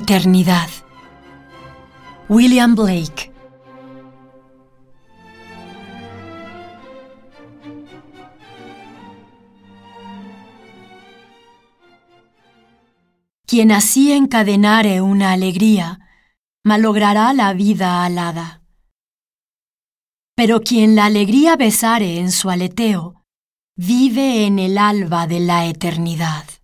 eternidad. William Blake Quien así encadenare una alegría, malogrará la vida alada. Pero quien la alegría besare en su aleteo, vive en el alba de la eternidad.